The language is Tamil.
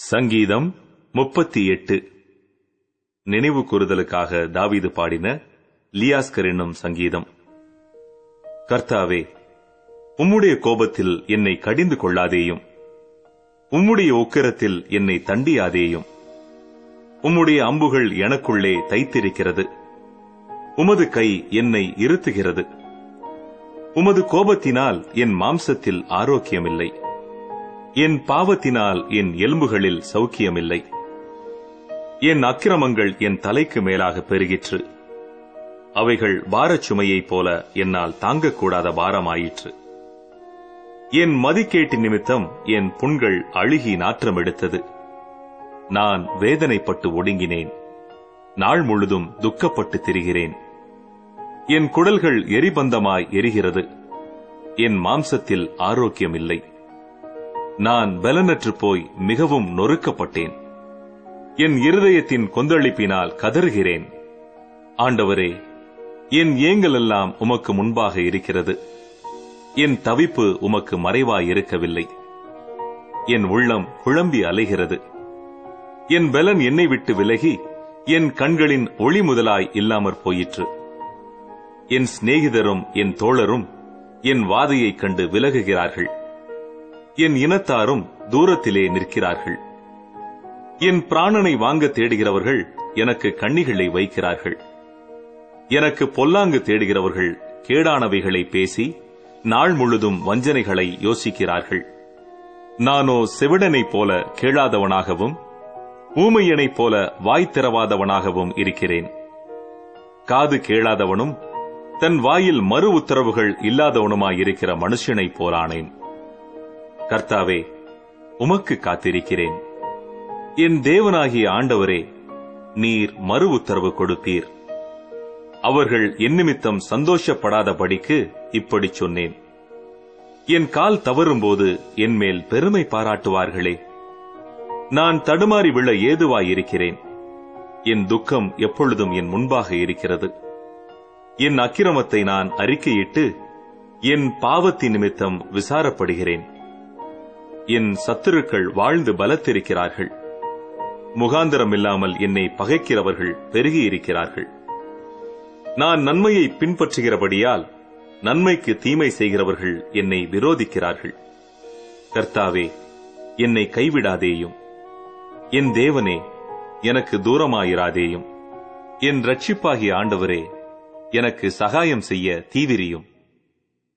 சங்கீதம் முப்பத்தி எட்டு நினைவு கூறுதலுக்காக தாவீது பாடின லியாஸ்கர் என்னும் சங்கீதம். கர்த்தாவே உம்முடைய கோபத்தில் என்னை கடிந்து கொள்ளாதேயும் உம்முடைய உக்கிரத்தில் என்னை தண்டியாதேயும் உம்முடைய அம்புகள் எனக்குள்ளே தைத்திருக்கிறது உமது கை என்னை இருத்துகிறது உமது கோபத்தினால் என் மாம்சத்தில் ஆரோக்கியமில்லை. என் பாவத்தினால் என் எலும்புகளில் சௌக்கியமில்லை. என் அக்கிரமங்கள் என் தலைக்கு மேலாக பெருகிற்று. அவைகள் பாரச் சுமையைப் போல என்னால் தாங்கக்கூடாத பாரமாயிற்று. என் மதிக்கேட்டு நிமித்தம் என் புண்கள் அழுகி நாற்றம் எடுத்தது. நான் வேதனைப்பட்டு ஒடுங்கினேன். நாள் முழுதும் துக்கப்பட்டு திரிகிறேன். என் குடல்கள் எரிபந்தமாய் எரிகிறது. என் மாம்சத்தில் ஆரோக்கியமில்லை. நான் பலனற்று போய் மிகவும் நொறுக்கப்பட்டேன். என் இருதயத்தின் கொந்தளிப்பினால் கதறுகிறேன். ஆண்டவரே என் ஏங்கலெல்லாம் உமக்கு முன்பாக இருக்கிறது. என் தவிப்பு உமக்கு மறைவாய் இருக்கவில்லை என் உள்ளம் குழம்பி அலைகிறது. என் பலன் என்னை விட்டு விலகி என் கண்களின் ஒளி முதலாய் இல்லாமற் போயிற்று. என் சிநேகிதரும் என் தோழரும் என் வாதையைக் கண்டு விலகுகிறார்கள். என் இனத்தாரும் தூரத்திலே நிற்கிறார்கள். என் பிராணனை வாங்க தேடுகிறவர்கள் எனக்கு கண்ணிகளை வைக்கிறார்கள். எனக்கு பொல்லாங்கு தேடுகிறவர்கள் கேடானவைகளை பேசி நாள் முழுதும் வஞ்சனைகளை யோசிக்கிறார்கள். நானோ செவிடனைப் போல கேளாதவனாகவும் ஊமையனைப் போல வாய் திறவாதவனாகவும் இருக்கிறேன். காது கேளாதவனும் தன் வாயில் மறு உத்தரவுகள் இல்லாதவனுமாயிருக்கிற மனுஷனைப் போலானேன். கர்த்தாவே உமக்கு காத்திருக்கிறேன். என் தேவனாகிய ஆண்டவரே நீர் மறு உத்தரவு கொடுப்பீர். அவர்கள் என் நிமித்தம் சந்தோஷப்படாதபடிக்கு இப்படி சொன்னேன். என் கால் தவறும்போது என் மேல் பெருமை பாராட்டுவார்களே. நான் தடுமாறி விழ ஏதுவாயிருக்கிறேன். என் துக்கம் எப்பொழுதும் என் முன்பாக இருக்கிறது. என் அக்கிரமத்தை நான் அறிக்கையிட்டு என் பாவத்தின் நிமித்தம் விசாரப்படுகிறேன். என் சத்துருக்கள் வாழ்ந்து பலத்திருக்கிறார்கள். முகாந்திரம் இல்லாமல் என்னை பகைக்கிறவர்கள் பெருகியிருக்கிறார்கள். நான் நன்மையை பின்பற்றுகிறபடியால் நன்மைக்கு தீமை செய்கிறவர்கள் என்னை விரோதிக்கிறார்கள். கர்த்தாவே என்னை கைவிடாதேயும். என் தேவனே எனக்கு தூரமாயிராதேயும். என் ரட்சிப்பாகிய ஆண்டவரே எனக்கு சகாயம் செய்ய தீவிரியும்.